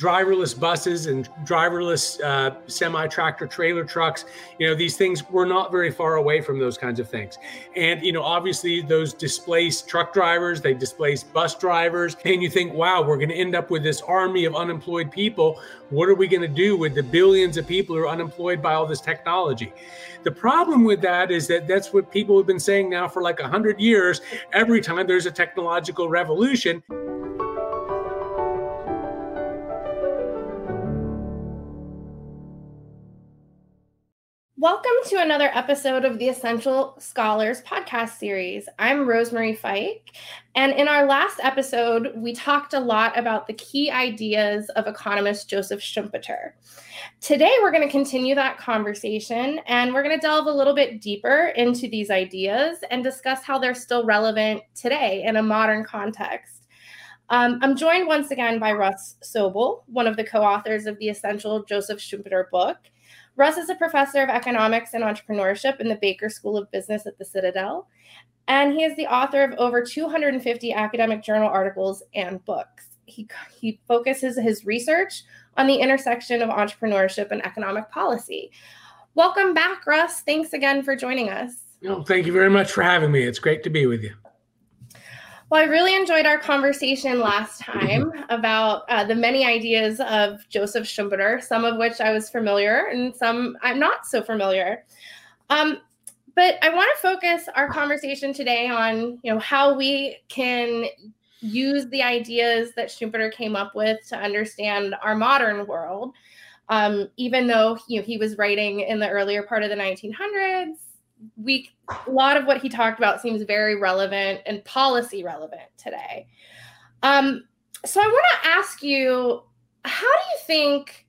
driverless buses and driverless uh, semi tractor trailer trucks. You know, these things, we're not very far away from those kinds of things. And, you know, obviously those displace truck drivers, they displace bus drivers. And you think, wow, we're going to end up with this army of unemployed people. What are we going to do with the billions of people who are unemployed by all this technology? The problem with that is that that's what people have been saying now for like 100 years. Every time there's a technological revolution, Welcome to another episode of the Essential Scholars podcast series. I'm Rosemarie Fike. And in our last episode, we talked a lot about the key ideas of economist Joseph Schumpeter. Today, we're going to continue that conversation and we're going to delve a little bit deeper into these ideas and discuss how they're still relevant today in a modern context. Um, I'm joined once again by Russ Sobel, one of the co authors of the Essential Joseph Schumpeter book. Russ is a professor of economics and entrepreneurship in the Baker School of Business at the Citadel, and he is the author of over 250 academic journal articles and books. He, he focuses his research on the intersection of entrepreneurship and economic policy. Welcome back, Russ. Thanks again for joining us. No, thank you very much for having me. It's great to be with you. Well, I really enjoyed our conversation last time about uh, the many ideas of Joseph Schumpeter, some of which I was familiar and some I'm not so familiar. Um, but I want to focus our conversation today on, you know, how we can use the ideas that Schumpeter came up with to understand our modern world. Um, even though you know, he was writing in the earlier part of the 1900s, we a lot of what he talked about seems very relevant and policy relevant today. Um, so I want to ask you, how do you think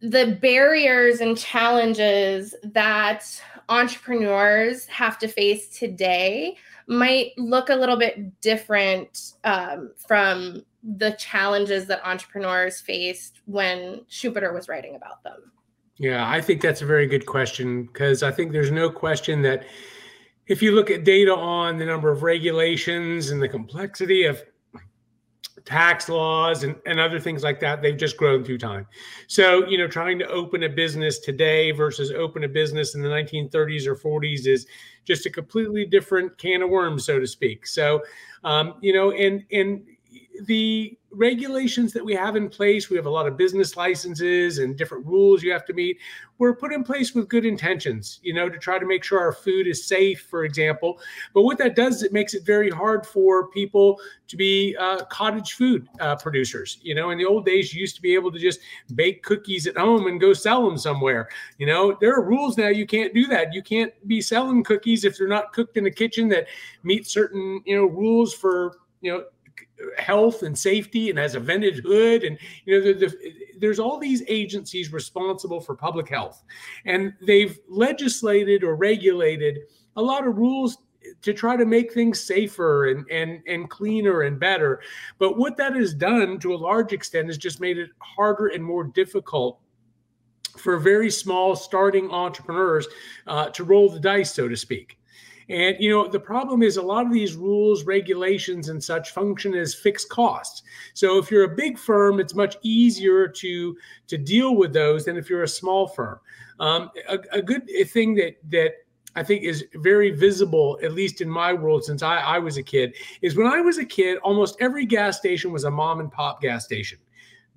the barriers and challenges that entrepreneurs have to face today might look a little bit different um, from the challenges that entrepreneurs faced when Schumpeter was writing about them? Yeah, I think that's a very good question because I think there's no question that if you look at data on the number of regulations and the complexity of tax laws and, and other things like that, they've just grown through time. So, you know, trying to open a business today versus open a business in the 1930s or 40s is just a completely different can of worms, so to speak. So, um, you know, and and the regulations that we have in place, we have a lot of business licenses and different rules you have to meet, were put in place with good intentions, you know, to try to make sure our food is safe, for example. But what that does, it makes it very hard for people to be uh, cottage food uh, producers. You know, in the old days, you used to be able to just bake cookies at home and go sell them somewhere. You know, there are rules now. You can't do that. You can't be selling cookies if they're not cooked in a kitchen that meet certain, you know, rules for, you know, health and safety and has a vented hood and you know the, the, there's all these agencies responsible for public health. And they've legislated or regulated a lot of rules to try to make things safer and and and cleaner and better. But what that has done to a large extent has just made it harder and more difficult for very small starting entrepreneurs uh, to roll the dice so to speak and you know, the problem is a lot of these rules, regulations, and such function as fixed costs. So if you're a big firm, it's much easier to to deal with those than if you're a small firm. Um, a, a good thing that that I think is very visible, at least in my world since I, I was a kid, is when I was a kid, almost every gas station was a mom and pop gas station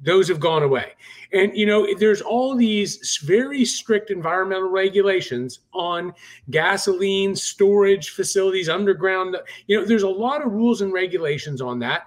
those have gone away. And, you know, there's all these very strict environmental regulations on gasoline storage facilities, underground. You know, there's a lot of rules and regulations on that.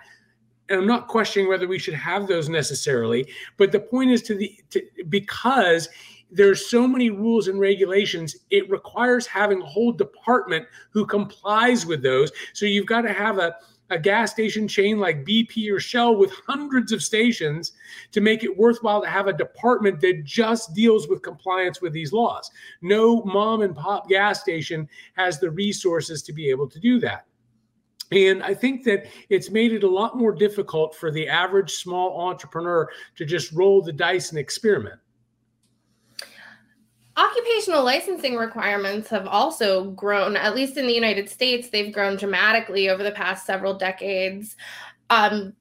And I'm not questioning whether we should have those necessarily. But the point is to the, to, because there's so many rules and regulations it requires having a whole department who complies with those so you've got to have a a gas station chain like BP or Shell with hundreds of stations to make it worthwhile to have a department that just deals with compliance with these laws. No mom and pop gas station has the resources to be able to do that. And I think that it's made it a lot more difficult for the average small entrepreneur to just roll the dice and experiment. Occupational licensing requirements have also grown, at least in the United States, they've grown dramatically over the past several decades. Um,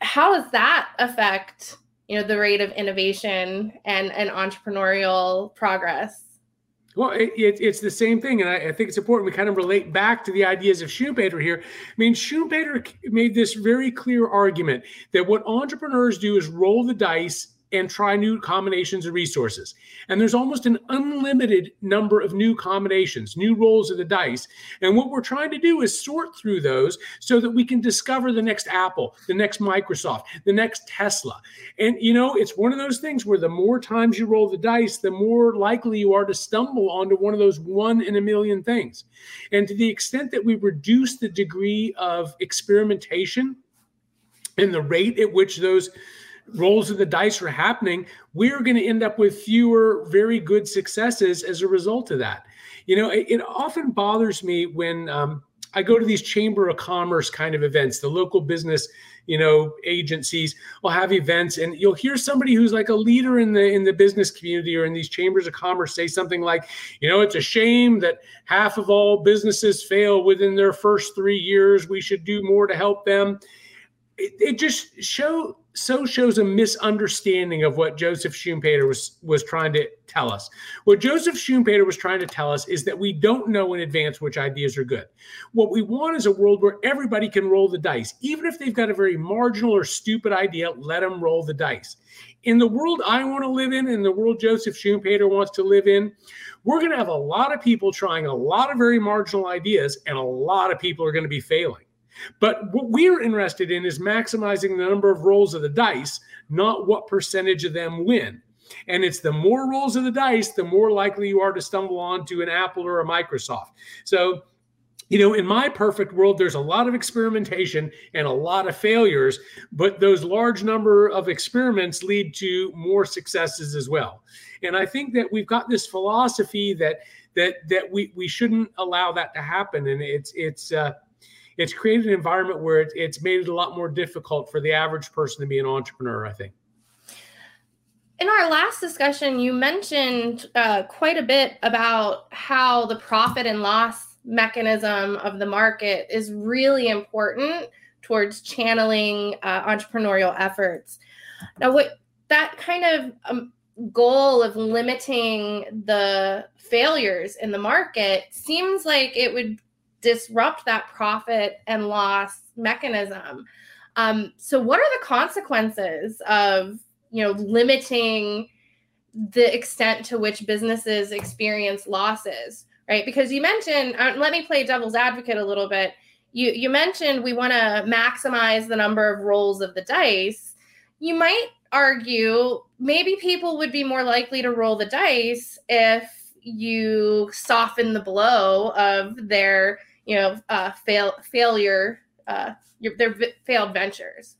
how does that affect you know the rate of innovation and and entrepreneurial progress well, it, it, it's the same thing, and I, I, think it's important we kind of relate back to the ideas of Schumpeter here. I mean, Schumpeter made this very clear argument that what entrepreneurs do is roll the dice and try new combinations of resources. And there's almost an unlimited number of new combinations, new rolls of the dice. And what we're trying to do is sort through those so that we can discover the next Apple, the next Microsoft, the next Tesla. And, you know, it's one of those things where the more times you roll the dice, the more likely you are to stumble onto one of those one in a million things. And to the extent that we reduce the degree of experimentation and the rate at which those rolls of the dice are happening, we're going to end up with fewer very good successes as a result of that. You know, it, it often bothers me when um, I go to these chamber of commerce kind of events, the local business, you know, agencies will have events and you'll hear somebody who's like a leader in the in the business community or in these chambers of commerce say something like, you know, it's a shame that half of all businesses fail within their first 3 years. We should do more to help them. It, it just show so shows a misunderstanding of what Joseph Schumpeter was was trying to tell us. What Joseph Schumpeter was trying to tell us is that we don't know in advance which ideas are good. What we want is a world where everybody can roll the dice, even if they've got a very marginal or stupid idea. Let them roll the dice. In the world I want to live in, in the world Joseph Schumpeter wants to live in, we're going to have a lot of people trying a lot of very marginal ideas, and a lot of people are going to be failing. But what we're interested in is maximizing the number of rolls of the dice, not what percentage of them win. And it's the more rolls of the dice, the more likely you are to stumble onto an Apple or a Microsoft. So, you know, in my perfect world, there's a lot of experimentation and a lot of failures, but those large number of experiments lead to more successes as well. And I think that we've got this philosophy that that that we we shouldn't allow that to happen. And it's it's uh, it's created an environment where it, it's made it a lot more difficult for the average person to be an entrepreneur, I think. In our last discussion, you mentioned uh, quite a bit about how the profit and loss mechanism of the market is really important towards channeling uh, entrepreneurial efforts. Now, what that kind of um, goal of limiting the failures in the market seems like it would disrupt that profit and loss mechanism. Um, so, what are the consequences of you know limiting the extent to which businesses experience losses? Right, because you mentioned. Uh, let me play devil's advocate a little bit. You you mentioned we want to maximize the number of rolls of the dice. You might argue maybe people would be more likely to roll the dice if you soften the blow of their you know uh, fail failure uh, your, their v- failed ventures.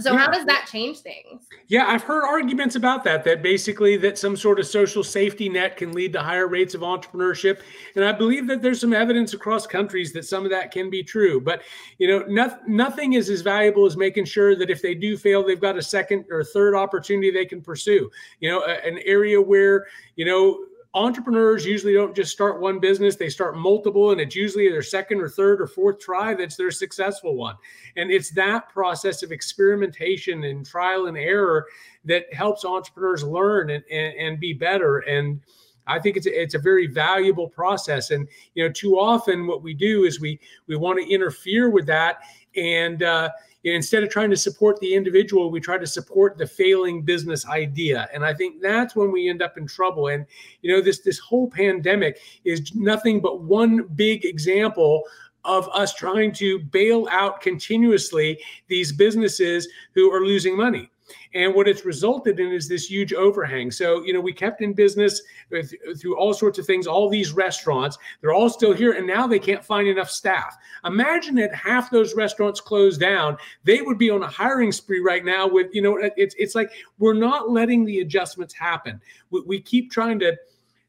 So yeah. how does that change things? Yeah, I've heard arguments about that. That basically that some sort of social safety net can lead to higher rates of entrepreneurship, and I believe that there's some evidence across countries that some of that can be true. But you know, no, nothing is as valuable as making sure that if they do fail, they've got a second or third opportunity they can pursue. You know, a, an area where you know entrepreneurs usually don't just start one business they start multiple and it's usually their second or third or fourth try that's their successful one. And it's that process of experimentation and trial and error that helps entrepreneurs learn and, and, and be better. And I think it's a, it's a very valuable process, and you know, too often what we do is we we want to interfere with that, and uh, instead of trying to support the individual, we try to support the failing business idea. And I think that's when we end up in trouble. And you know, this this whole pandemic is nothing but one big example of us trying to bail out continuously these businesses who are losing money. And what it's resulted in is this huge overhang. So, you know, we kept in business with, through all sorts of things, all these restaurants, they're all still here, and now they can't find enough staff. Imagine that half those restaurants closed down, they would be on a hiring spree right now with, you know, it's, it's like we're not letting the adjustments happen. We, we keep trying to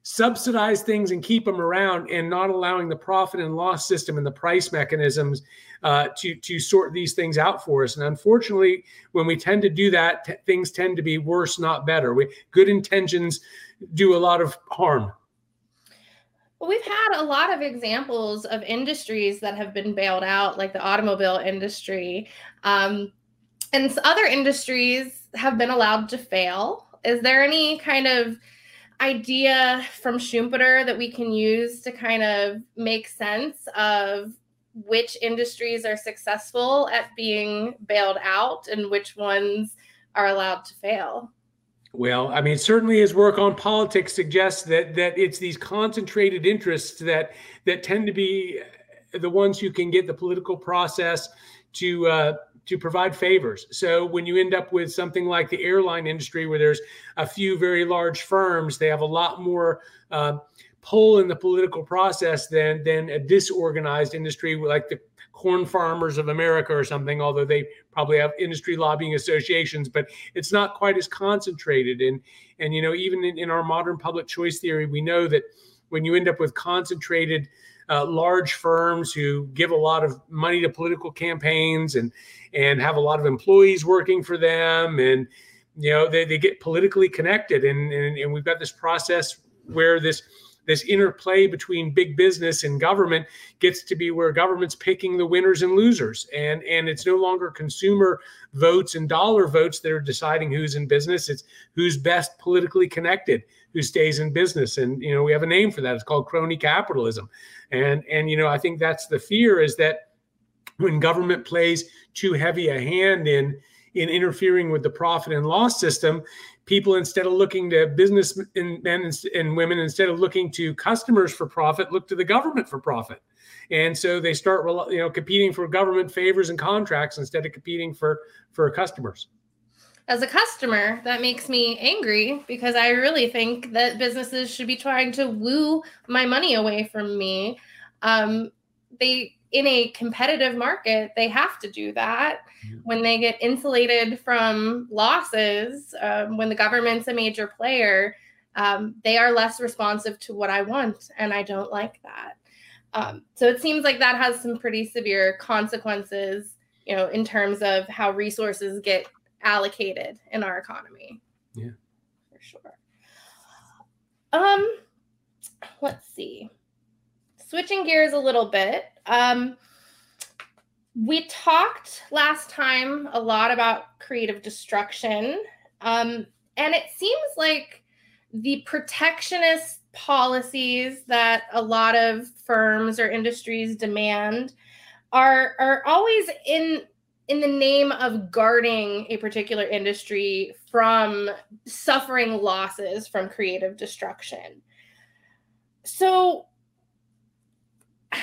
subsidize things and keep them around and not allowing the profit and loss system and the price mechanisms uh, to to sort these things out for us and unfortunately when we tend to do that t- things tend to be worse not better we, good intentions do a lot of harm well, we've had a lot of examples of industries that have been bailed out, like the automobile industry. Um, and other industries have been allowed to fail. Is there any kind of idea from Schumpeter that we can use to kind of make sense of which industries are successful at being bailed out and which ones are allowed to fail? Well, I mean, certainly his work on politics suggests that that it's these concentrated interests that that tend to be the ones who can get the political process to uh, to provide favors. So when you end up with something like the airline industry, where there's a few very large firms, they have a lot more uh, pull in the political process than than a disorganized industry like the corn farmers of America or something. Although they probably have industry lobbying associations, but it's not quite as concentrated. And and you know even in, in our modern public choice theory, we know that when you end up with concentrated uh, large firms who give a lot of money to political campaigns and and have a lot of employees working for them. And you know they, they get politically connected. And, and and we've got this process where this this interplay between big business and government gets to be where government's picking the winners and losers. And and it's no longer consumer votes and dollar votes that are deciding who's in business. It's who's best politically connected who stays in business. And you know we have a name for that. It's called crony capitalism. And and you know i think that's the fear is that when government plays too heavy a hand in in interfering with the profit and loss system people instead of looking to business men and women instead of looking to customers for profit look to the government for profit. And so they start you know competing for government favors and contracts instead of competing for for customers as a customer, that makes me angry because I really think that businesses should be trying to woo my money away from me. Um, they in a competitive market, they have to do that. When they get insulated from losses, um, when the government's a major player, um, they are less responsive to what I want, and I don't like that. Um, so it seems like that has some pretty severe consequences, you know, in terms of how resources get allocated in our economy. Yeah. For sure. Um let's see. Switching gears a little bit. Um we talked last time a lot about creative destruction. Um and it seems like the protectionist policies that a lot of firms or industries demand are are always in in the name of guarding a particular industry from suffering losses from creative destruction. So,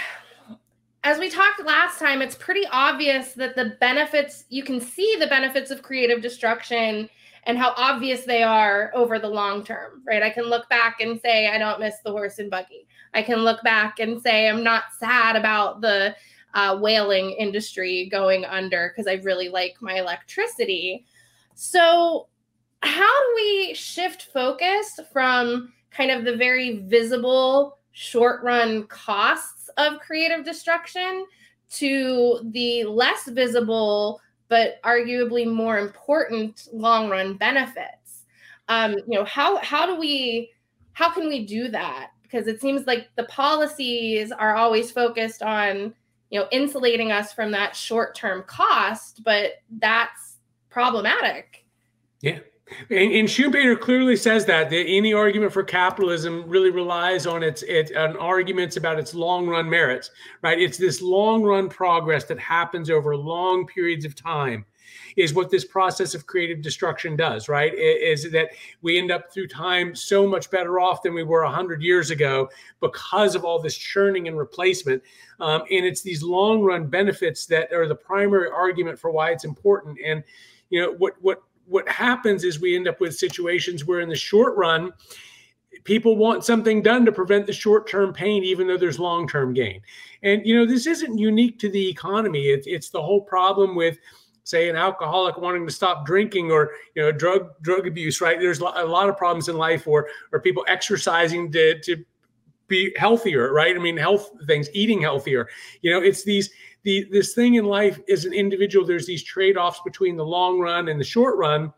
as we talked last time, it's pretty obvious that the benefits, you can see the benefits of creative destruction and how obvious they are over the long term, right? I can look back and say, I don't miss the horse and buggy. I can look back and say, I'm not sad about the uh, whaling industry going under because I really like my electricity. So, how do we shift focus from kind of the very visible short run costs of creative destruction to the less visible but arguably more important long run benefits? Um, you know, how how do we how can we do that? Because it seems like the policies are always focused on you know insulating us from that short-term cost but that's problematic. Yeah. And, and Schumpeter clearly says that, that any argument for capitalism really relies on its it on arguments about its long run merits, right? It's this long run progress that happens over long periods of time is what this process of creative destruction does, right? Is that we end up through time so much better off than we were 100 years ago because of all this churning and replacement. Um, and it's these long run benefits that are the primary argument for why it's important. And, you know, what, what, what happens is we end up with situations where in the short run, people want something done to prevent the short-term pain even though there's long-term gain and you know this isn't unique to the economy it, it's the whole problem with say an alcoholic wanting to stop drinking or you know drug drug abuse right? There's a lot of problems in life or or people exercising to to be healthier right? I mean health things eating healthier. You know it's these the this thing in life is an individual. There's these trade-offs between the long run and the short run.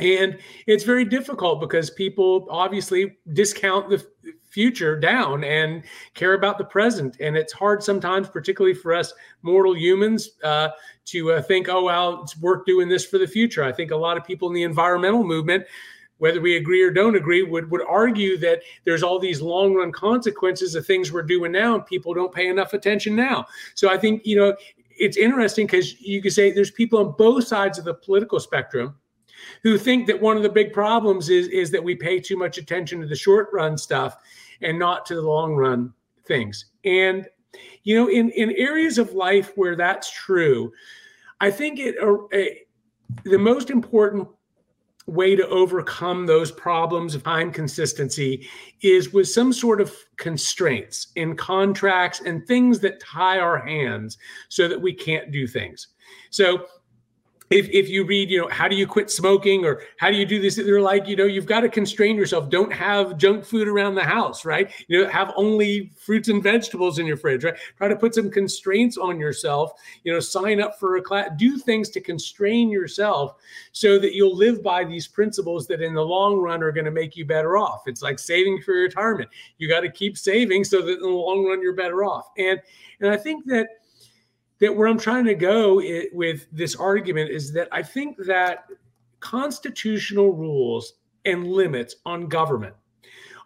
And it's very difficult because people obviously discount the future down and care about the present. And it's hard sometimes, particularly for us mortal humans, uh, to uh, think, oh, well, it's worth doing this for the future. I think a lot of people in the environmental movement whether we agree or don't agree, would, would argue that there's all these long run consequences of things we're doing now and people don't pay enough attention now. So I think, you know, it's interesting because you could say there's people on both sides of the political spectrum who think that one of the big problems is, is that we pay too much attention to the short run stuff and not to the long run things. And, you know, in, in areas of life where that's true, I think it, uh, the most important way to overcome those problems of time consistency is with some sort of constraints in contracts and things that tie our hands so that we can't do things. So if, if you read, you know, how do you quit smoking or how do you do this? They're like, you know, you've got to constrain yourself. Don't have junk food around the house, right? You know, have only fruits and vegetables in your fridge, right? Try to put some constraints on yourself, you know, sign up for a class, do things to constrain yourself so that you'll live by these principles that in the long run are going to make you better off. It's like saving for retirement. You got to keep saving so that in the long run you're better off. And and I think that that where I'm trying to go it, with this argument is that I think that constitutional rules and limits on government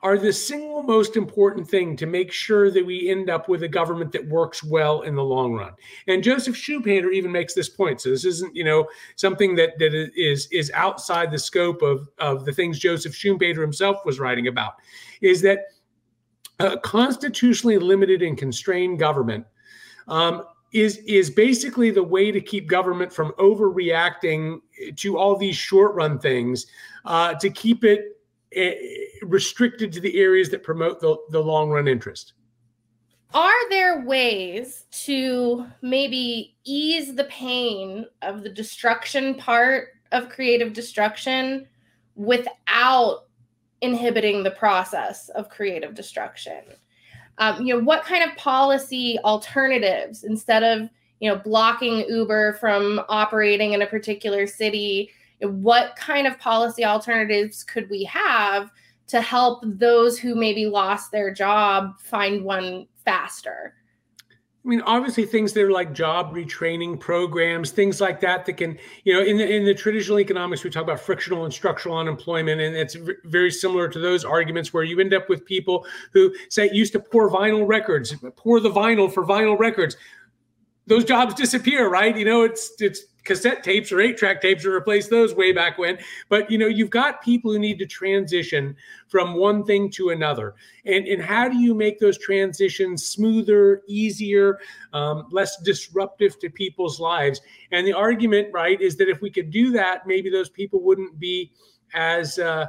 are the single most important thing to make sure that we end up with a government that works well in the long run. And Joseph Schumpeter even makes this point. So this isn't, you know, something that that is is outside the scope of of the things Joseph Schumpeter himself was writing about. Is that a constitutionally limited and constrained government um, is is basically the way to keep government from overreacting to all these short run things uh, to keep it uh, restricted to the areas that promote the, the long run interest. Are there ways to maybe ease the pain of the destruction part of creative destruction without inhibiting the process of creative destruction um, you know what kind of policy alternatives instead of you know blocking uber from operating in a particular city what kind of policy alternatives could we have to help those who maybe lost their job find one faster I mean, obviously, things that are like job retraining programs, things like that, that can, you know, in the in the traditional economics, we talk about frictional and structural unemployment, and it's very similar to those arguments where you end up with people who say used to pour vinyl records, pour the vinyl for vinyl records. Those jobs disappear, right? You know, it's it's cassette tapes or eight track tapes to replace those way back when. But you know, you've got people who need to transition from one thing to another. And, and how do you make those transitions smoother, easier, um, less disruptive to people's lives? And the argument, right, is that if we could do that, maybe those people wouldn't be as uh,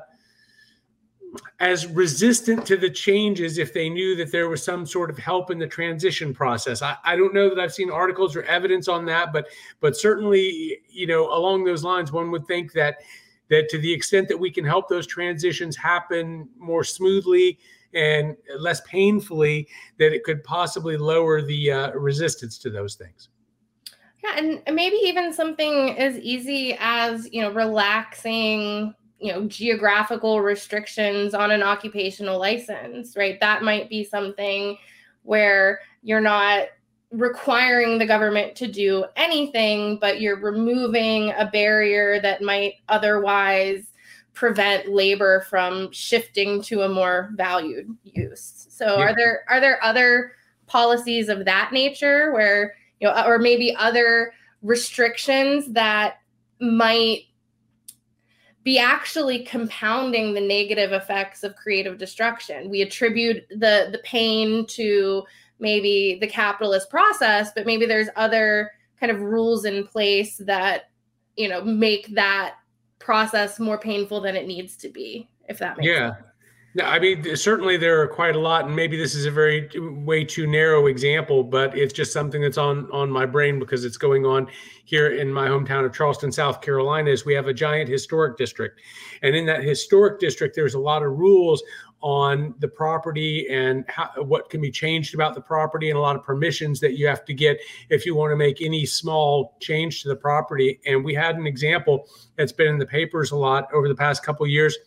as resistant to the changes if they knew that there was some sort of help in the transition process. I, I don't know that I've seen articles or evidence on that, but but certainly, you know, along those lines, one would think that that to the extent that we can help those transitions happen more smoothly and less painfully, that it could possibly lower the uh, resistance to those things. Yeah, and maybe even something as easy as you know relaxing you know geographical restrictions on an occupational license right that might be something where you're not requiring the government to do anything but you're removing a barrier that might otherwise prevent labor from shifting to a more valued use so yeah. are there are there other policies of that nature where you know or maybe other restrictions that might be actually compounding the negative effects of creative destruction. We attribute the the pain to maybe the capitalist process, but maybe there's other kind of rules in place that you know make that process more painful than it needs to be. If that makes yeah. sense. I mean, certainly there are quite a lot, and maybe this is a very uh, way too narrow example, but it's just something that's on on my brain because it's going on here in my hometown of Charleston, South Carolina. Is we have a giant historic district, and in that historic district, there's a lot of rules on the property and how, what can be changed about the property, and a lot of permissions that you have to get if you want to make any small change to the property. And we had an example that's been in the papers a lot over the past couple years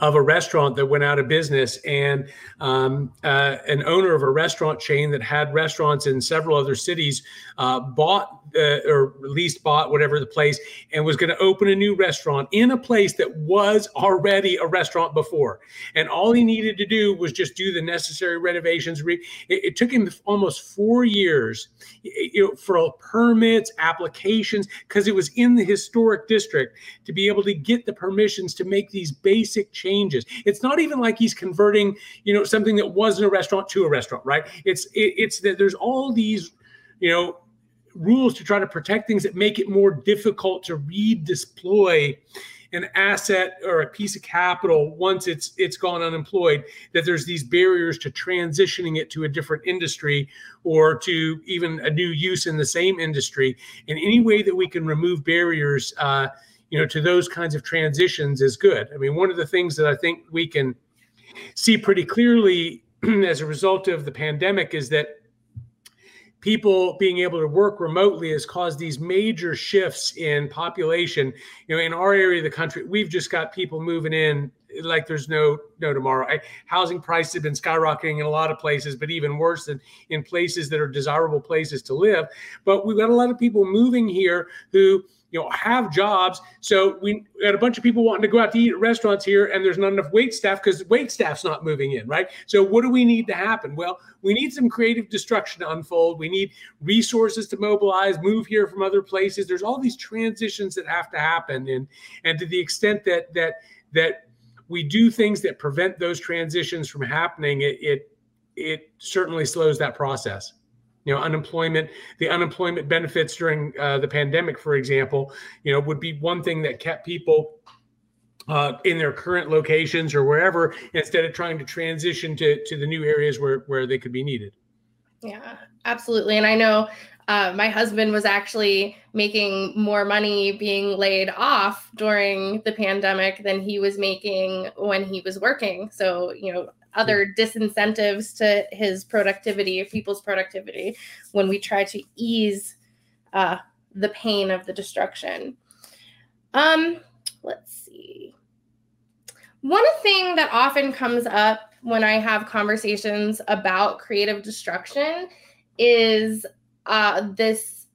of a restaurant that went out of business, and um, uh, an owner of a restaurant chain that had restaurants in several other cities uh, bought uh, or least bought whatever the place and was going to open a new restaurant in a place that was already a restaurant before. And all he needed to do was just do the necessary renovations. It, it took him almost four years you know, for permits, applications, because it was in the historic district to be able to get the permissions to make these basic changes. It's not even like he's converting, you know, something that wasn't a restaurant to a restaurant, right? It's it, it's that there's all these, you know, rules to try to protect things that make it more difficult to redeploy an asset or a piece of capital once it's it's gone unemployed that there's these barriers to transitioning it to a different industry or to even a new use in the same industry and any way that we can remove barriers uh, you know to those kinds of transitions is good i mean one of the things that i think we can see pretty clearly as a result of the pandemic is that people being able to work remotely has caused these major shifts in population. You know, in our area of the country, we've just got people moving in like there's no no tomorrow. I, housing prices have been skyrocketing in a lot of places, but even worse than in places that are desirable places to live. But we've got a lot of people moving here who you know have jobs. So we got a bunch of people wanting to go out to eat at restaurants here and there's not enough wait staff because wait staff's not moving in right? So what do we need to happen? Well we need some creative destruction to unfold. We need resources to mobilize move here from other places. There's all these transitions that have to happen and and to the extent that that that we do things that prevent those transitions from happening it it, it certainly slows that process you know unemployment the unemployment benefits during uh, the pandemic for example you know would be one thing that kept people uh, in their current locations or wherever instead of trying to transition to to the new areas where where they could be needed yeah absolutely and i know uh, my husband was actually making more money being laid off during the pandemic than he was making when he was working. So, you know, other disincentives to his productivity, people's productivity, when we try to ease uh, the pain of the destruction. Um, let's see. One thing that often comes up when I have conversations about creative destruction is uh, this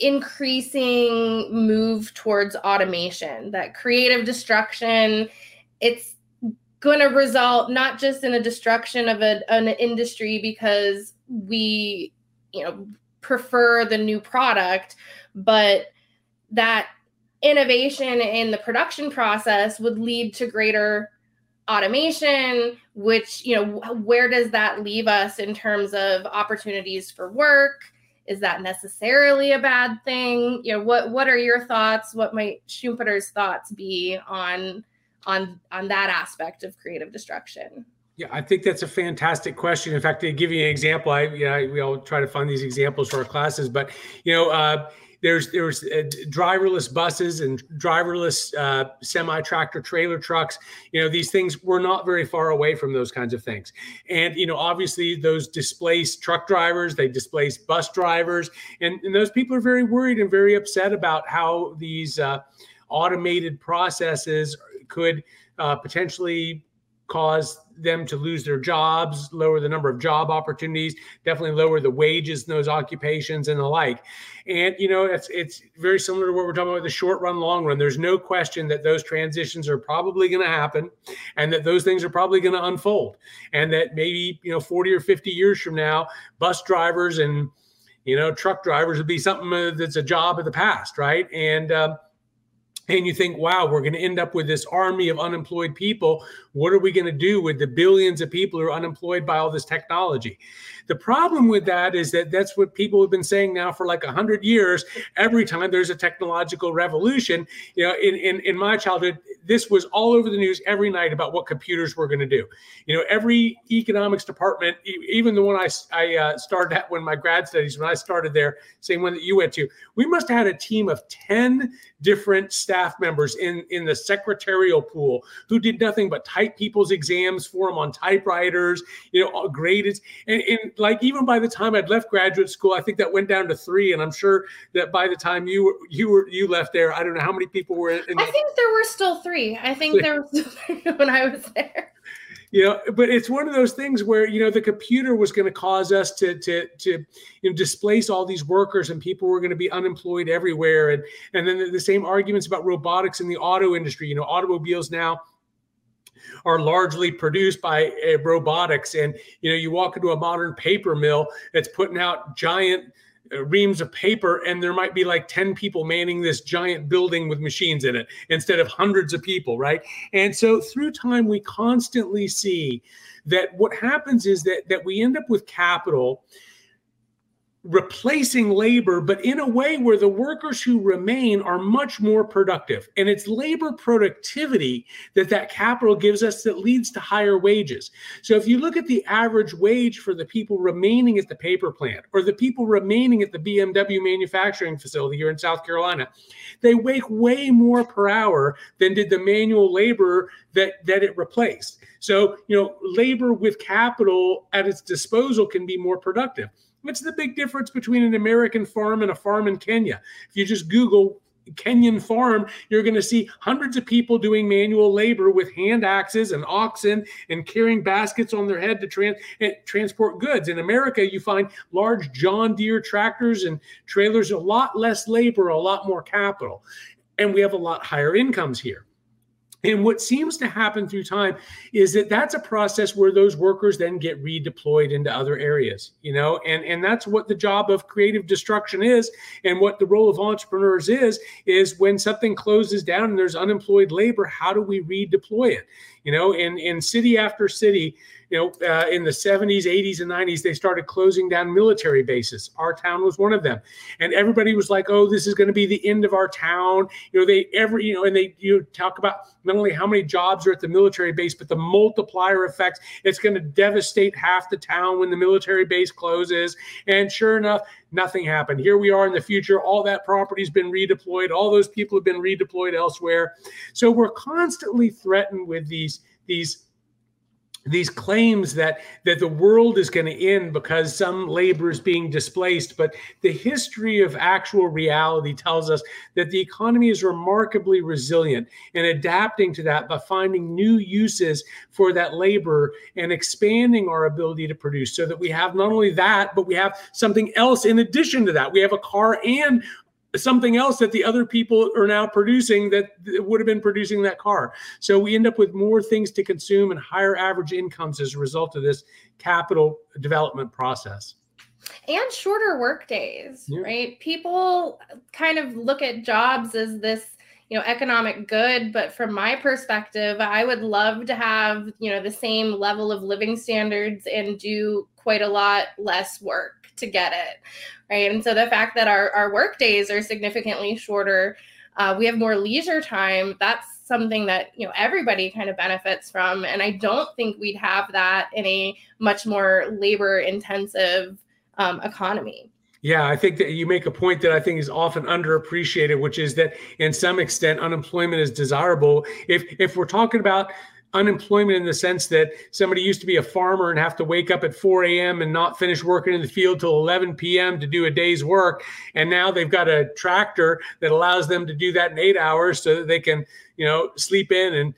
increasing move towards automation, that creative destruction, it's going to result not just in a destruction of a, an industry because we you know prefer the new product but that innovation in the production process would lead to greater automation which you know where does that leave us in terms of opportunities for work? Is that necessarily a bad thing? You know what what are your thoughts? What might schumpeter's thoughts be on on on that aspect of creative destruction yeah, I think that's a fantastic question. In fact, to give you an example, I you know, we all try to find these examples for our classes, but you know, uh, there's there's uh, driverless buses and driverless uh, semi tractor trailer trucks. You know, these things we're not very far away from those kinds of things. And you know, obviously, those displace truck drivers, they displace bus drivers, and, and those people are very worried and very upset about how these uh, automated processes could uh, potentially cause them to lose their jobs, lower the number of job opportunities, definitely lower the wages in those occupations and the like. And you know, it's it's very similar to what we're talking about the short run, long run. There's no question that those transitions are probably going to happen, and that those things are probably going to unfold, and that maybe you know 40 or 50 years from now, bus drivers and you know truck drivers would be something uh, that's a job of the past, right? And um, and you think, wow, we're going to end up with this army of unemployed people. What are we going to do with the billions of people who are unemployed by all this technology? The problem with that is that that's what people have been saying now for like a hundred years. Every time there's a technological revolution, you know, in, in, in my childhood, this was all over the news every night about what computers were going to do. You know, every economics department, even the one I, I uh, started at when my grad studies, when I started there, same one that you went to, we must have had a team of 10 different staff members in, in the secretarial pool who did nothing but type people's exams for them on typewriters, you know, graded. And, and like even by the time I'd left graduate school, I think that went down to three. And I'm sure that by the time you were you were you left there, I don't know how many people were in. I think there were still three three. I think there was when I was there you know but it's one of those things where you know the computer was going to cause us to to to you know displace all these workers and people were going to be unemployed everywhere. And and then the, the same arguments about robotics in the auto industry. You know automobiles now are largely produced by uh, robotics. And you know you walk into a modern paper mill that's putting out giant Uh, reams of paper and there might be like 10 people manning this giant building with machines in it instead of hundreds of people right? And so through time we constantly see that what happens is that that we end up with capital replacing labor, but in a way where the workers who remain are much more productive. And it's labor productivity that that capital gives us that leads to higher wages. So if you look at the average wage for the people remaining at the paper plant or the people remaining at the BMW manufacturing facility here in South Carolina, they make way more per hour than did the manual labor that, that it replaced. So, you know, labor with capital at its disposal can be more productive. What's the big difference between an American farm and a farm in Kenya? If you just Google Kenyan farm, you're going to see hundreds of people doing manual labor with hand axes and oxen and carrying baskets on their head to eh, transport goods. In America, you find large John Deere tractors and trailers, a lot less labor, a lot more capital. And we have a lot higher incomes here. And what seems to happen through time is that that's a process where those workers then get redeployed into other areas, you know, and, and that's what the job of creative destruction is. And what the role of entrepreneurs is, is when something closes down and there's unemployed labor, how do we redeploy it? You know, in, in city after city, you know, uh, in the 70s, 80s, and 90s, they started closing down military bases. Our town was one of them, and everybody was like, "Oh, this is going to be the end of our town." You know, they every you know, and they you talk about not only how many jobs are at the military base, but the multiplier effects. It's going to devastate half the town when the military base closes. And sure enough, nothing happened. Here we are in the future. All that property's been redeployed. All those people have been redeployed elsewhere. So we're constantly threatened with these these these claims that that the world is going to end because some labor is being displaced but the history of actual reality tells us that the economy is remarkably resilient and adapting to that by finding new uses for that labor and expanding our ability to produce so that we have not only that but we have something else in addition to that. We have a car and something else that the other people are now producing that would have been producing that car. So we end up with more things to consume and higher average incomes as a result of this capital development process. And shorter work days, yeah. right? People kind of look at jobs as this you know economic good but from my perspective i would love to have you know the same level of living standards and do quite a lot less work to get it right? And so the fact that our, our work days are significantly shorter, uh, we have more leisure time, that's something that, you know, everybody kind of benefits from. And I don't think we'd have that in a much more labor intensive um, economy. Yeah, I think that you make a point that I think is often underappreciated, which is that in some extent unemployment is desirable. If if we're talking about unemployment in the sense that somebody used to be a farmer and have to wake up at 4 a.m. and not finish working in the field till 11 p.m. to do a day's work. And now they've got a tractor that allows them to do that in eight hours so that they can, you know, sleep in and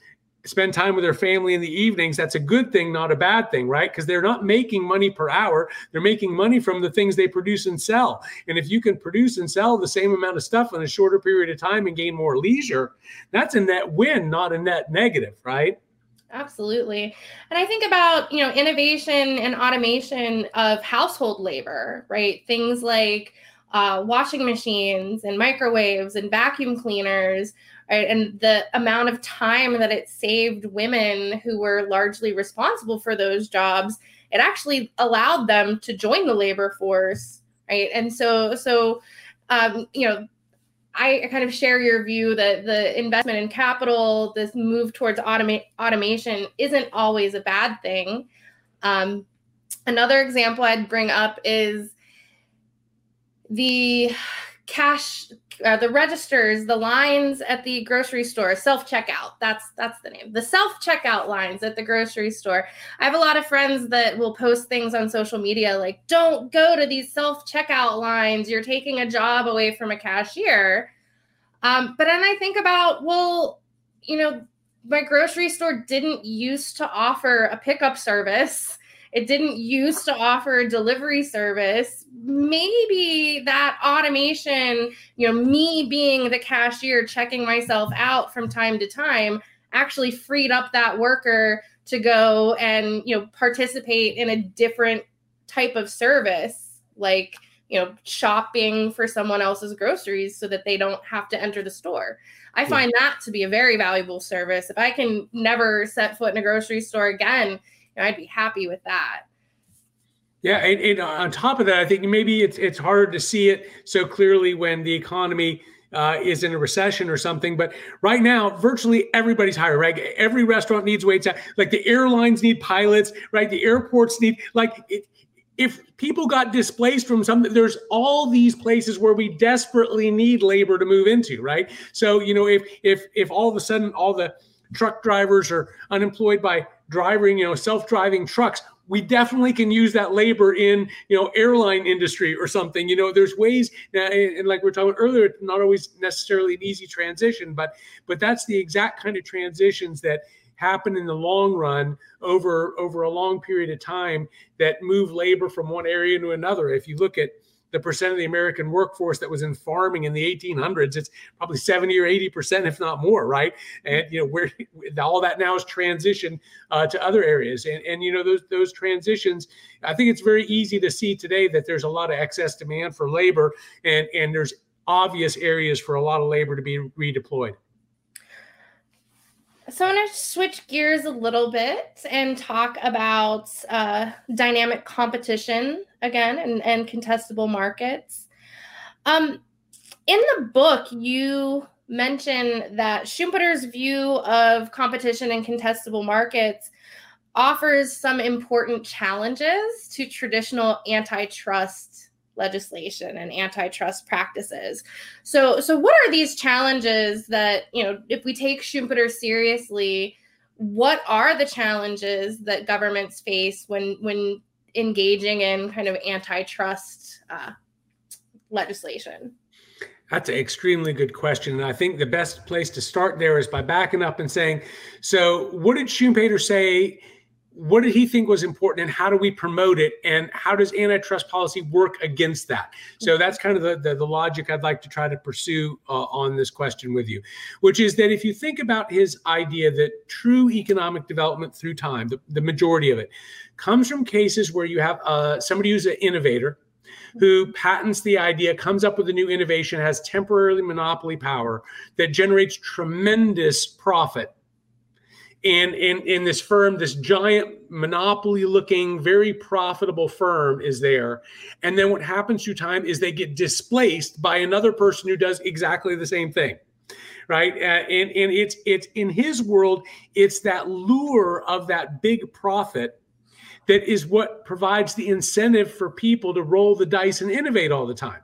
spend time with their family in the evenings. That's a good thing, not a bad thing, right? Because they're not making money per hour. They're making money from the things they produce and sell. And if you can produce and sell the same amount of stuff in a shorter period of time and gain more leisure, that's a net win, not a net negative, right? Absolutely. And I think about, you know, innovation and automation of household labor, right? Things like uh, washing machines and microwaves and vacuum cleaners, right? And the amount of time that it saved women who were largely responsible for those jobs, it actually allowed them to join the labor force, right? And so, so, um, you know, I kind of share your view that the investment in capital, this move towards automate automation, isn't always a bad thing. Um, another example I'd bring up is the cash, uh, the registers, the lines at the grocery store, self checkout. That's that's the name. The self checkout lines at the grocery store. I have a lot of friends that will post things on social media like, "Don't go to these self checkout lines. You're taking a job away from a cashier." Um, but then I think about, well, you know, my grocery store didn't used to offer a pickup service. It didn't used to offer delivery service. Maybe that automation, you know, me being the cashier checking myself out from time to time actually freed up that worker to go and, you know, participate in a different type of service like you know shopping for someone else's groceries so that they don't have to enter the store i yeah. find that to be a very valuable service if i can never set foot in a grocery store again i'd be happy with that yeah and, and, on top of that i think maybe it's it's hard to see it so clearly when the economy uh, is in a recession or something. But right now, virtually everybody's hiring, right? Every restaurant needs waits. Like the airlines need pilots, right? The airports need, like, it, if people got displaced from something there's all these places where we desperately need labor to move into right so you know if if if all of a sudden all the truck drivers are unemployed by driving you know self-driving trucks we definitely can use that labor in you know airline industry or something you know there's ways and like we are talking earlier not always necessarily an easy transition but but that's the exact kind of transitions that happen in the long run over over a long period of time that move labor from one area to another. If you look at the percent of the American workforce that was in farming in the 1800s, it's probably 70 or 80 percent, if not more, right? And you know where all that now is transitioned uh, to other areas, and and you know those those transitions. I think it's very easy to see today that there's a lot of excess demand for labor, and and there's obvious areas for a lot of labor to be redeployed. So I'm going to switch gears a little bit and talk about uh, dynamic competition again and, and contestable markets. Um, in the book, you mention that Schumpeter's view of competition and contestable markets offers some important challenges to traditional antitrust legislation and antitrust practices. So, so what are these challenges that you know? If we take Schumpeter seriously, what are the challenges that governments face when when engaging in kind of antitrust uh, legislation? That's an extremely good question. And I think the best place to start there is by backing up and saying, so what did Schumpeter say what did he think was important and how do we promote it? And how does antitrust policy work against that? So mm-hmm. that's kind of the, the, the logic i'd like to try to pursue uh, on this question with you which is that if you think about his idea that true economic development through time the, the majority of it comes from cases where you have uh, somebody who's an innovator who patents the idea, comes up with a new innovation, has temporarily monopoly power that generates tremendous profit and in this firm this giant monopoly looking very profitable firm is there. And then what happens through time is they get displaced by another person who does exactly the same thing right? Uh, and and it's it's in his world it's that lure of that big profit that is what provides the incentive for people to roll the dice and innovate all the time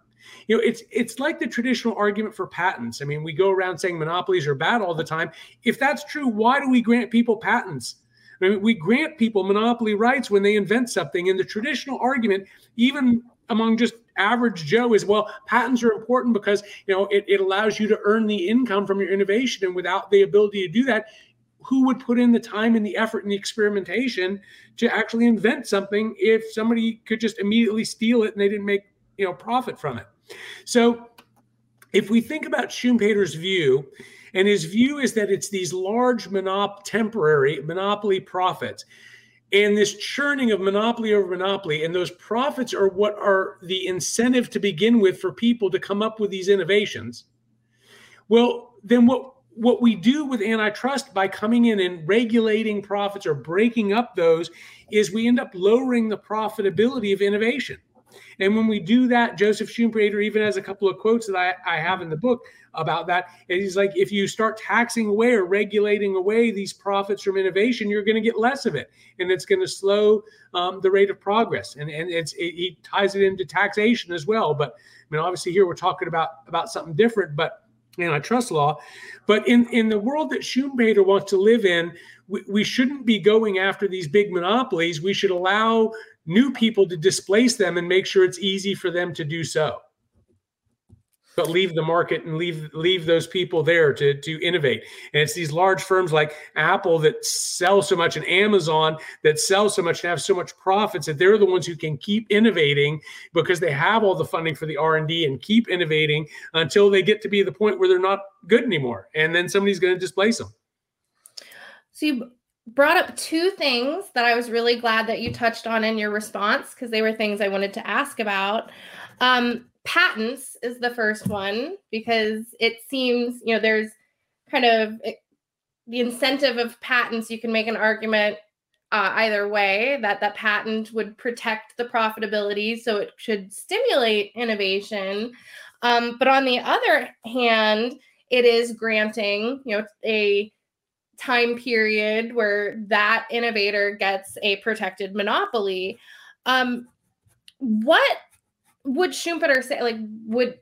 you know it's it's like the traditional argument for patents. I mean we go around saying monopolies are bad all the time. If that's true why do we grant people patents? I mean, we grant people monopoly rights when they invent something and the traditional argument even among just average joe is well patents are important because you know it, it allows you to earn the income from your innovation and without the ability to do that who would put in the time and the effort and the experimentation to actually invent something if somebody could just immediately steal it and they didn't make you know profit from it so if we think about Schumpeter's view, and his view is that it's these large monop- temporary monopoly profits and this churning of monopoly over monopoly and those profits are what are the incentive to begin with for people to come up with these innovations well then what what we do with antitrust by coming in and regulating profits or breaking up those is we end up lowering the profitability of innovation and when we do that, Joseph Schumpeter even has a couple of quotes that I, I have in the book about that. And he's like, if you start taxing away or regulating away these profits from innovation, you're going to get less of it, and it's going to slow um, the rate of progress. And and it's it, he ties it into taxation as well. But I mean, obviously here we're talking about about something different, but antitrust law. But in, in the world that Schumpeter wants to live in, we, we shouldn't be going after these big monopolies. We should allow new people to displace them and make sure it's easy for them to do so. but leave the market and leave leave those people there to to innovate. And it's these large firms like Apple that sell so much and Amazon that sell so much and have so much profits that they're the ones who can keep innovating because they have all the funding for the R&D and keep innovating until they get to be the point where they're not good anymore. And then somebody's going to displace them. You brought up two things that I was really glad that you touched on in your response because they were things I wanted to ask about. Um, patents is the first one because it seems, you know, there's kind of eh, the incentive of patents. You can make an argument uh, either way that that patent would protect the profitability, so it should stimulate innovation. Um, but on the other hand, it is granting, you know, a time period where that innovator gets a protected monopoly. Um, what would Schumpeter say? Like, would,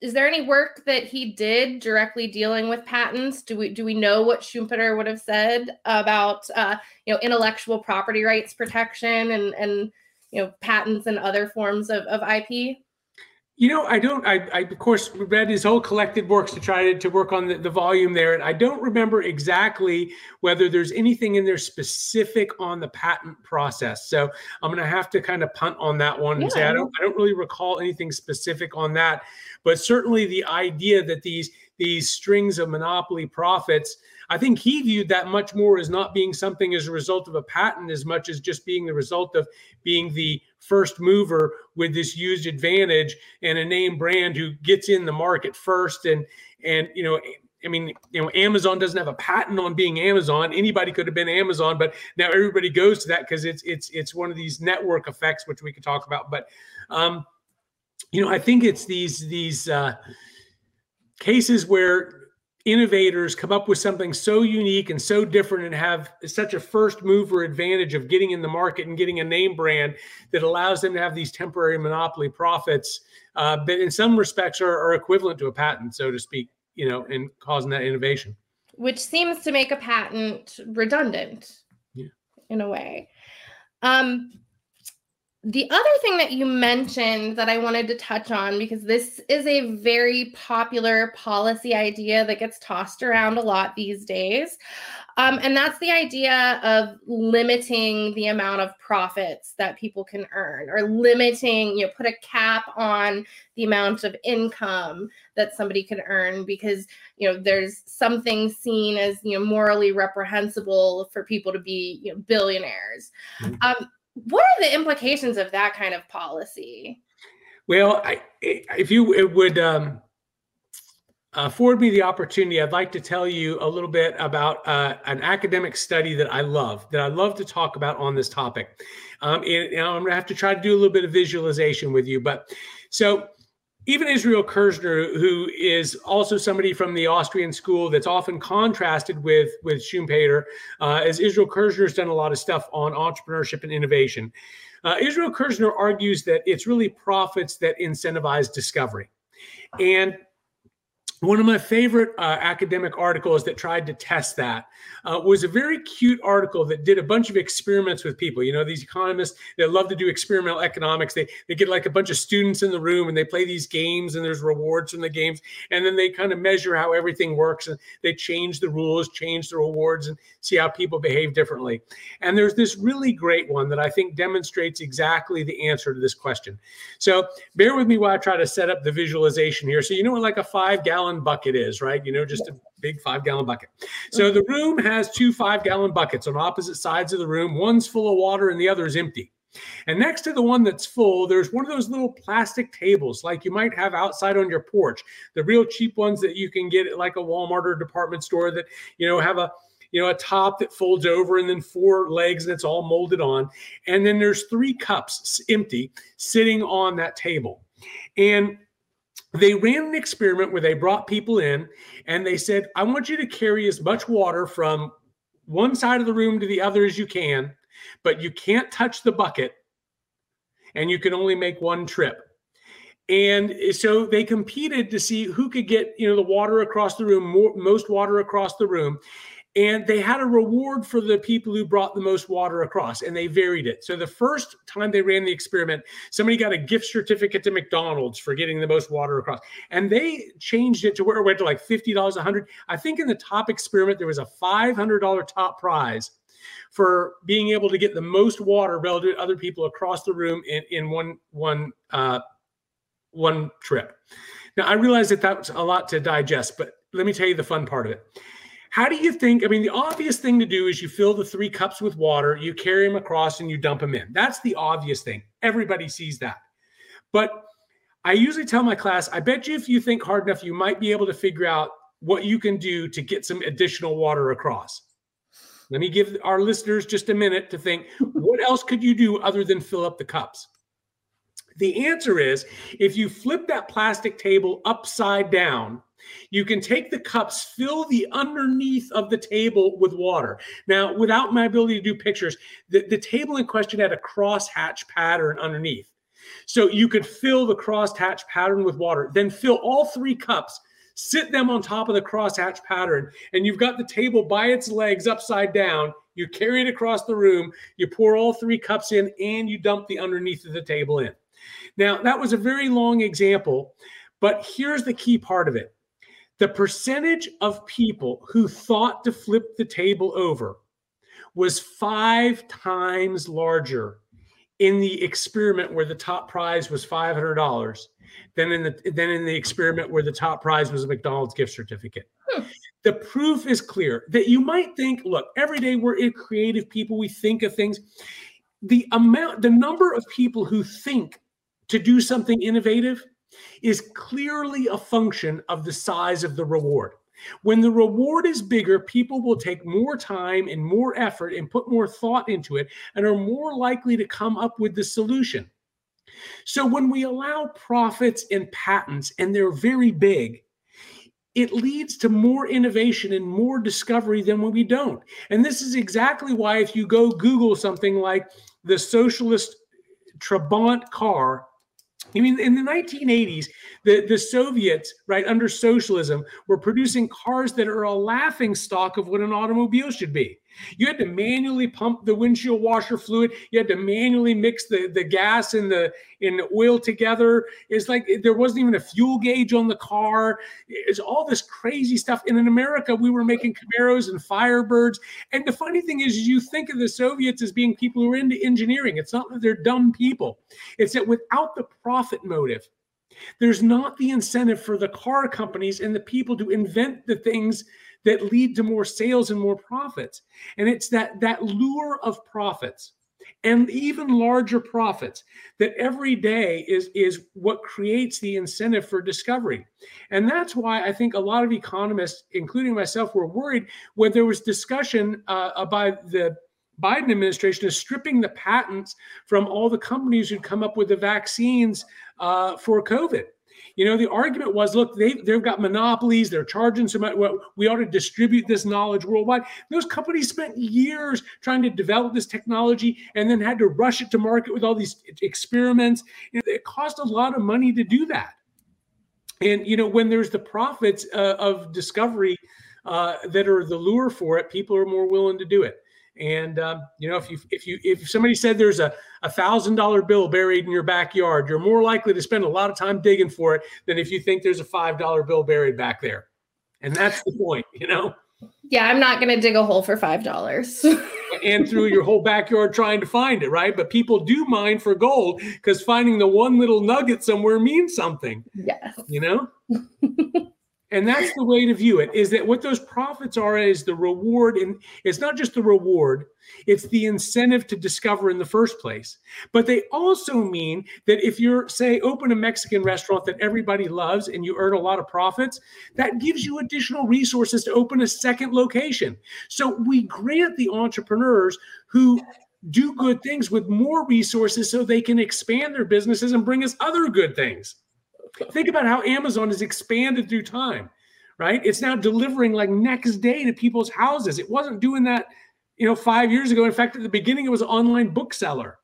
is there any work that he did directly dealing with patents? Do we do we know what Schumpeter would have said about uh, you know intellectual property rights protection and and you know patents and other forms of, of IP? You know, I don't. I, I, of course read his whole collected works to try to, to work on the, the volume there, and I don't remember exactly whether there's anything in there specific on the patent process. So I'm going to have to kind of punt on that one yeah. and say I don't. I don't really recall anything specific on that, but certainly the idea that these these strings of monopoly profits I think he viewed that much more as not being something as a result of a patent as much as just being the result of being the first mover with this used advantage and a name brand who gets in the market first and and you know I mean, you know, Amazon doesn't have a patent on being Amazon. Anybody could have been Amazon, but now everybody goes to that because it's it's it's one of these network effects, which we could talk about. But um, you know, I think it's these these uh, cases where innovators come up with something so unique and so different and have such a first mover advantage of getting in the market and getting a name brand that allows them to have these temporary monopoly profits uh, that in some respects are, are equivalent to a patent so to speak you know and causing that innovation which seems to make a patent redundant yeah. in a way um, the other thing that you mentioned that I wanted to touch on, because this is a very popular policy idea that gets tossed around a lot these days, um, and that's the idea of limiting the amount of profits that people can earn, or limiting, you know, put a cap on the amount of income that somebody can earn, because you know there's something seen as you know morally reprehensible for people to be you know billionaires. Mm-hmm. Um, what are the implications of that kind of policy? Well, I, if you it would um, afford me the opportunity, I'd like to tell you a little bit about uh, an academic study that I love, that I love to talk about on this topic. Um, and, and I'm going to have to try to do a little bit of visualization with you. But so even Israel Kirzner, who is also somebody from the Austrian school that's often contrasted with with Schumpeter, uh, as Israel Kirzner has done a lot of stuff on entrepreneurship and innovation. Uh, Israel Kirzner argues that it's really profits that incentivize discovery, and one of my favorite uh, academic articles that tried to test that uh, was a very cute article that did a bunch of experiments with people. You know, these economists that love to do experimental economics. They they get like a bunch of students in the room and they play these games and there's rewards from the games, and then they kind of measure how everything works and they change the rules, change the rewards, and see how people behave differently. And there's this really great one that I think demonstrates exactly the answer to this question. So bear with me while I try to set up the visualization here. So you know like a five gallon gallon bucket is, right? You know, just a big five gallon bucket. So mm-hmm. the room has two five gallon buckets on opposite sides of the room. One's full of water and the other is empty. And next to the one that's full, there's one of those little plastic tables like you might have outside on your porch, the real cheap ones that you can get at like a Walmart or department store that, you know, have a you know, a top that folds over and then four legs and it's all molded on. And then there's three cups empty sitting on that table. And they ran an experiment where they brought people in and they said, I want you to carry as much water from one side of the room to the other as you can, but you can't touch the bucket and you can only make one trip. And so they competed to see who could get, you know, the water across the room, more, most water across the room. And they had a reward for the people who brought the most water across and they varied it. So the first time they ran the experiment somebody got a gift certificate to mcdonald's for getting the most water across. And they changed it to where it went to like $50 100 i think in the top experiment there was a $500 top prize for being able to get the most water relative to other people across the room in, in one one uh, one trip. Now i realize that that's a lot to digest but let me tell you the fun part of it how do you think? I mean, the obvious thing to do is you fill the three cups with water, you carry them across, and you dump them in. That's the obvious thing. Everybody sees that. But I usually tell my class, I bet you if you think hard enough, you might be able to figure out what you can do to get some additional water across. Let me give our listeners just a minute to think what else could you do other than fill up the cups? The answer is if you flip that plastic table upside down, you can take the cups, fill the underneath of the table with water. Now, without my ability to do pictures, the, the table in question had a crosshatch pattern underneath. So you could fill the crosshatch pattern with water, then fill all three cups, sit them on top of the crosshatch pattern, and you've got the table by its legs upside down. You carry it across the room, you pour all three cups in, and you dump the underneath of the table in. Now, that was a very long example, but here's the key part of it the percentage of people who thought to flip the table over was five times larger in the experiment where the top prize was $500 than in the than in the experiment where the top prize was a McDonald's gift certificate. Hmm. The proof is clear that you might think, look, every day we're creative people, we think of things. The amount, the number of people who think to do something innovative is clearly a function of the size of the reward. When the reward is bigger, people will take more time and more effort and put more thought into it and are more likely to come up with the solution. So when we allow profits and patents, and they're very big, it leads to more innovation and more discovery than when we don't. And this is exactly why, if you go Google something like the socialist Trabant car, I mean, in the 1980s, the, the Soviets, right, under socialism, were producing cars that are a laughing stock of what an automobile should be. You had to manually pump the windshield washer fluid. You had to manually mix the, the gas and the the oil together. It's like there wasn't even a fuel gauge on the car. It's all this crazy stuff. And in America, we were making Camaros and Firebirds. And the funny thing is, you think of the Soviets as being people who are into engineering. It's not that they're dumb people. It's that without the profit motive, there's not the incentive for the car companies and the people to invent the things that lead to more sales and more profits. And it's that that lure of profits and even larger profits that every day is is what creates the incentive for discovery and that's why i think a lot of economists including myself were worried when there was discussion uh, about the biden administration is stripping the patents from all the companies who'd come up with the vaccines uh, for covid you know, the argument was, look, they they've got monopolies. They're charging so much. Well, we ought to distribute this knowledge worldwide. Those companies spent years trying to develop this technology and then had to rush it to market with all these experiments. You know, it cost a lot of money to do that. And you know, when there's the profits uh, of discovery uh, that are the lure for it, people are more willing to do it. And um, you know, if you if you if somebody said there's a a thousand dollar bill buried in your backyard, you're more likely to spend a lot of time digging for it than if you think there's a five dollar bill buried back there. And that's the point, you know. Yeah, I'm not going to dig a hole for five dollars. and through your whole backyard trying to find it, right? But people do mine for gold because finding the one little nugget somewhere means something. Yes. You know. and that's the way to view it is that what those profits are is the reward and it's not just the reward it's the incentive to discover in the first place. But they also mean that if you're say open a mexican restaurant that everybody loves and you earn a lot of profits that gives you additional resources to open a second location. So we grant the entrepreneurs who do good things with more resources so they can expand their businesses and bring us other good things Think about how Amazon has expanded through time, right? It's now delivering like next day to people's houses. It wasn't doing that, you know, five years ago. In fact, at the beginning, it was an online bookseller,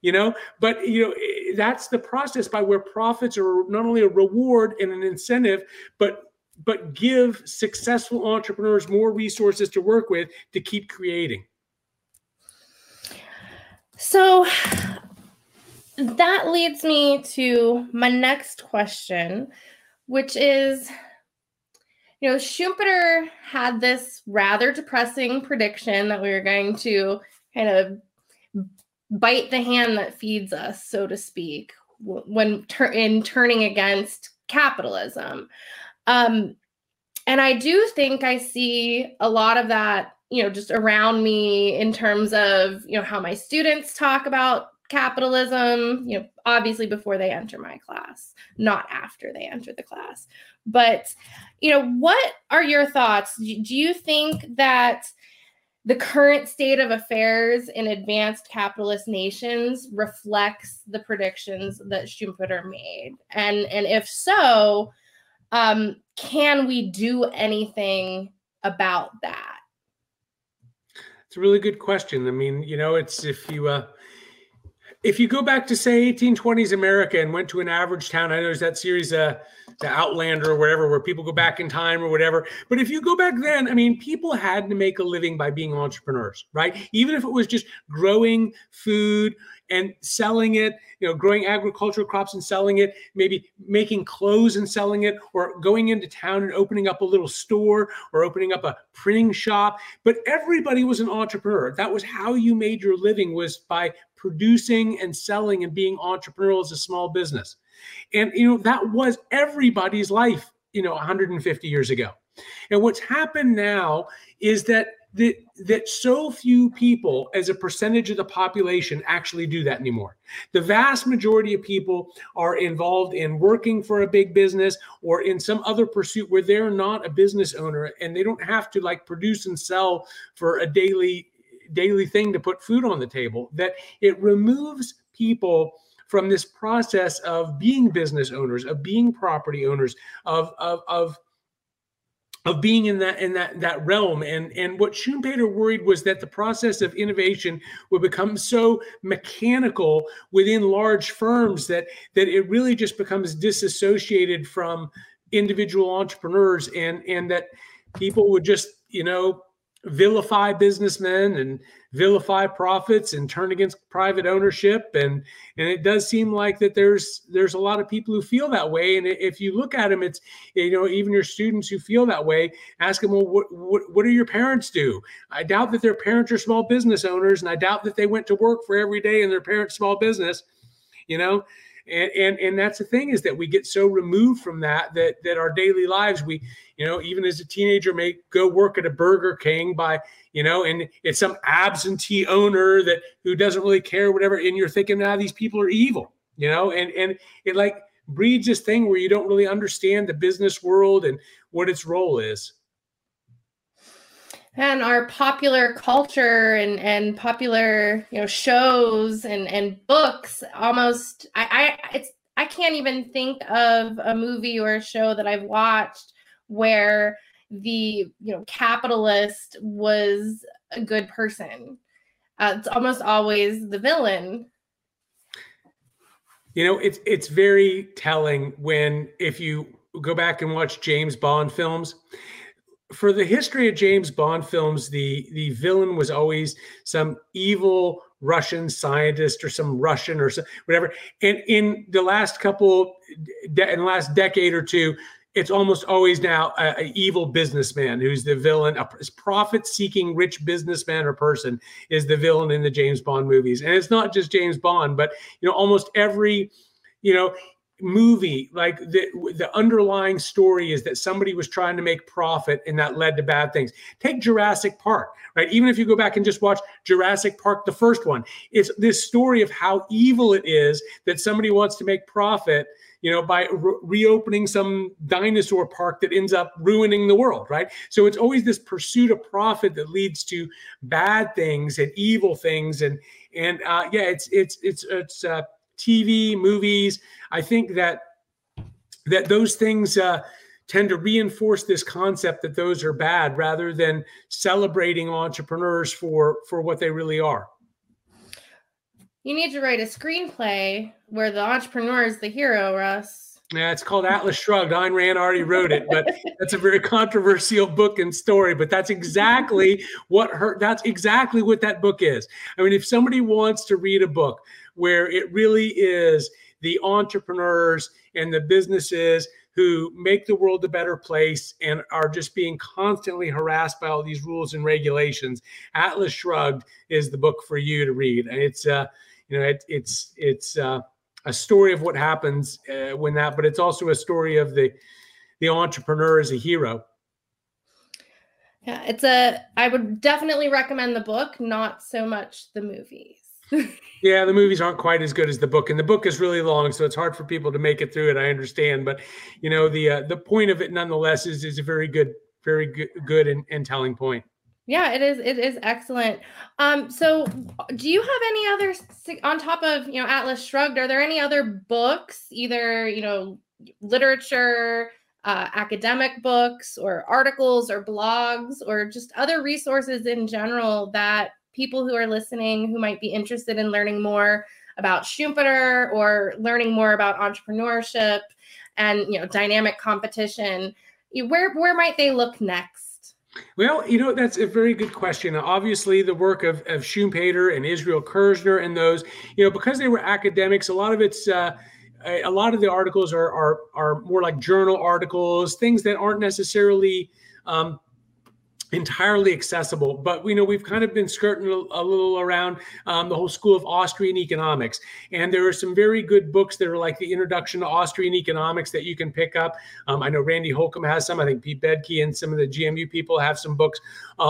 you know. But you know, that's the process by where profits are not only a reward and an incentive, but but give successful entrepreneurs more resources to work with to keep creating. So that leads me to my next question, which is you know, Schumpeter had this rather depressing prediction that we were going to kind of bite the hand that feeds us, so to speak, when in turning against capitalism. Um, and I do think I see a lot of that, you know, just around me in terms of, you know, how my students talk about capitalism, you know, obviously before they enter my class, not after they enter the class. But, you know, what are your thoughts? Do you think that the current state of affairs in advanced capitalist nations reflects the predictions that Schumpeter made? And and if so, um, can we do anything about that? It's a really good question. I mean, you know, it's if you uh, if you go back to say 1820s America and went to an average town, I know there's that series, uh, the Outlander or whatever, where people go back in time or whatever. But if you go back then, I mean, people had to make a living by being entrepreneurs, right? Even if it was just growing food and selling it, you know, growing agricultural crops and selling it, maybe making clothes and selling it, or going into town and opening up a little store or opening up a printing shop. But everybody was an entrepreneur. That was how you made your living was by producing and selling and being entrepreneurial as a small business. And you know, that was everybody's life, you know, 150 years ago. And what's happened now is that that that so few people as a percentage of the population actually do that anymore. The vast majority of people are involved in working for a big business or in some other pursuit where they're not a business owner and they don't have to like produce and sell for a daily daily thing to put food on the table that it removes people from this process of being business owners of being property owners of of of of being in that in that that realm. And and what schumpeter worried was that the process of innovation would become so mechanical within large firms that that it really just becomes disassociated from individual entrepreneurs and and that people would just you know vilify businessmen and vilify profits and turn against private ownership. And and it does seem like that there's there's a lot of people who feel that way. And if you look at them it's you know even your students who feel that way ask them well what what, what do your parents do? I doubt that their parents are small business owners and i doubt that they went to work for every day in their parents small business you know and, and and that's the thing is that we get so removed from that that that our daily lives we you know even as a teenager may go work at a burger king by you know and it's some absentee owner that who doesn't really care whatever and you're thinking now ah, these people are evil you know? And and it like breeds this thing where you don't really understand the business world and what its role is and our popular culture and and popular you know shows and and books almost I, I it's I can't even think of a movie or a show that I've watched where the you know capitalist was a good person. Uh, it's almost always the villain. You know, it's it's very telling when if you go back and watch James Bond films for the history of James Bond films, the the villain was always some evil Russian scientist or some Russian or some, whatever. And in the last couple, de- in the last decade or two, it's almost always now an evil businessman who's the villain. A profit-seeking rich businessman or person is the villain in the James Bond movies, and it's not just James Bond, but you know almost every you know movie like the the underlying story is that somebody was trying to make profit and that led to bad things. Take jurassic park right? Even if you go back and just watch jurassic park the first one it's this story of how evil it is that somebody wants to make profit you know by re- reopening some dinosaur park that ends up ruining the world right? So it's always this pursuit of profit that leads to bad things and evil things and and uh, yeah it's it's it's it's uh, TV, movies. I think that that those things uh, tend to reinforce this concept that those are bad rather than celebrating entrepreneurs for for what they really are. You need to write a screenplay where the entrepreneur is the hero, Russ. Yeah, it's called Atlas Shrugged. Ayn Rand already wrote it, but that's a very controversial book and story. But that's exactly what her that's exactly what that book is. I mean, if somebody wants to read a book where it really is the entrepreneurs and the businesses who make the world a better place and are just being constantly harassed by all these rules and regulations, Atlas Shrugged is the book for you to read. And it's uh, you know, it, it's it's uh a story of what happens uh, when that, but it's also a story of the the entrepreneur as a hero. Yeah, it's a. I would definitely recommend the book, not so much the movies. Yeah, the movies aren't quite as good as the book, and the book is really long, so it's hard for people to make it through it. I understand, but you know the uh, the point of it, nonetheless, is is a very good, very good, good and, and telling point. Yeah, it is. It is excellent. Um, so, do you have any other on top of you know Atlas Shrugged? Are there any other books, either you know literature, uh, academic books, or articles, or blogs, or just other resources in general that people who are listening who might be interested in learning more about Schumpeter or learning more about entrepreneurship and you know dynamic competition? Where where might they look next? Well, you know, that's a very good question. Obviously, the work of, of Schumpeter and Israel Kirzner and those, you know, because they were academics, a lot of it's, uh, a lot of the articles are, are, are more like journal articles, things that aren't necessarily um, entirely accessible. But we know we've kind of been skirting a, little around um, the whole school of Austrian economics, and there are some very good books that are like the Introduction to Austrian Economics that you can pick up. Um, I know Randy Holcombe has some. I think Pete Boettke and some of the GMU people have some books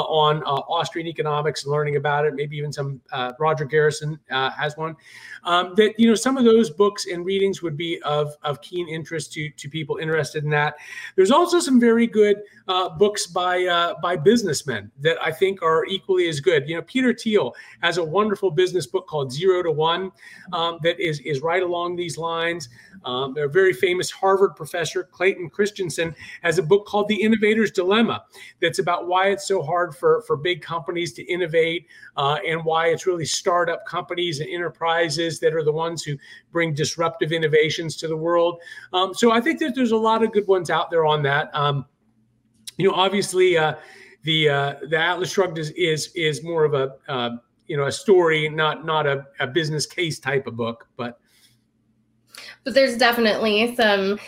on uh, Austrian economics and learning about it. Maybe even some uh, Roger Garrison uh, has one. Um, that you know some of those books and readings would be of of keen interest to to people interested in that. There's also some very good uh, books by uh, by businessmen that I think are equally as good. You know, Peter Thiel has a wonderful business book called Zero to One um, that is is right along these lines. Um, a very famous Harvard professor, Clayton Christensen, has a book called The Innovator's Dilemma that's about why it's so hard for, for big companies to innovate uh, and why it's really startup companies and enterprises that are the ones who bring disruptive innovations to the world. Um, so I think that there's a lot of good ones out there on that. Um, you know, obviously, uh, the uh, the Atlas Shrugged is is is more of a uh, you know a story, not not a, a business case type of book, but but there's definitely some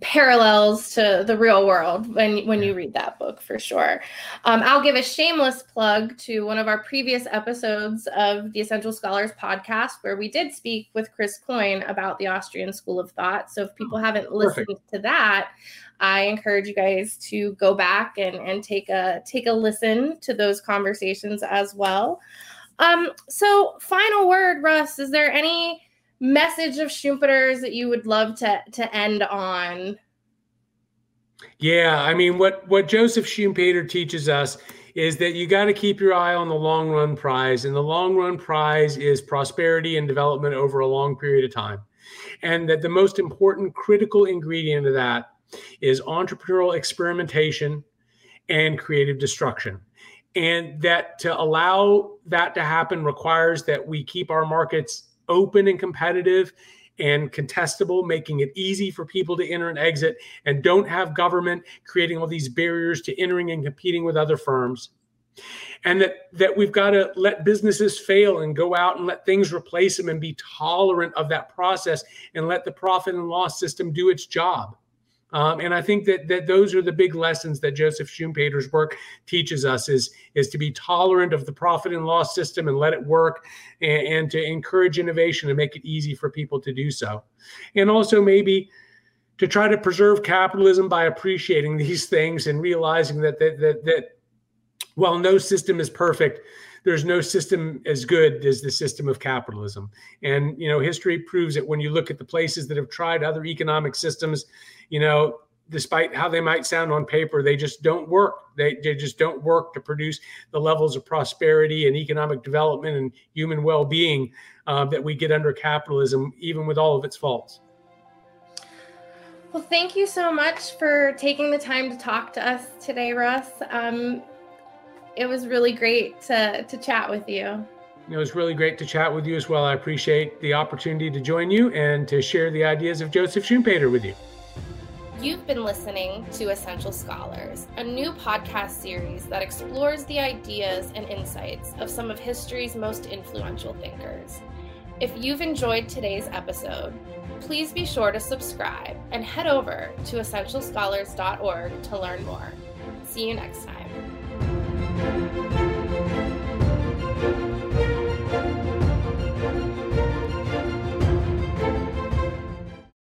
parallels to the real world when when you read that book for sure. Um, I'll give a shameless plug to one of our previous episodes of the Essential Scholars podcast, where we did speak with Chris Coyne about the Austrian School of Thought. So if people haven't listened Perfect. to that, I encourage you guys to go back and and take a take a listen to those conversations as well. Um, so final word, Russ. Is there any message of Schumpeter's that you would love to to end on? Yeah, I mean, what what Joseph Schumpeter teaches us is that you got to keep your eye on the long run prize, and the long run prize is prosperity and development over a long period of time, and that the most important critical ingredient of that is entrepreneurial experimentation and creative destruction. And that to allow that to happen requires that we keep our markets open and competitive and contestable, making it easy for people to enter and exit, and don't have government creating all these barriers to entering and competing with other firms. And that, that we've got to let businesses fail and go out and let things replace them and be tolerant of that process and let the profit and loss system do its job. Um, and I think that that those are the big lessons that Joseph Schumpeter's work teaches us is is to be tolerant of the profit and loss system and let it work, and, and to encourage innovation and make it easy for people to do so, and also maybe to try to preserve capitalism by appreciating these things and realizing that that that, that while no system is perfect there's no system as good as the system of capitalism. And you know, history proves that when you look at the places that have tried other economic systems, you know, despite how they might sound on paper, they just don't work. They, they just don't work to produce the levels of prosperity and economic development and human well being uh, that we get under capitalism, even with all of its faults. Well, thank you so much for taking the time to talk to us today, Russ. Um, it was really great to, to chat with you. It was really great to chat with you as well. I appreciate the opportunity to join you and to share the ideas of Joseph Schumpeter with you. You've been listening to Essential Scholars, a new podcast series that explores the ideas and insights of some of history's most influential thinkers. If you've enjoyed today's episode, please be sure to subscribe and head over to essentialscholars.org to learn more. See you next time. Música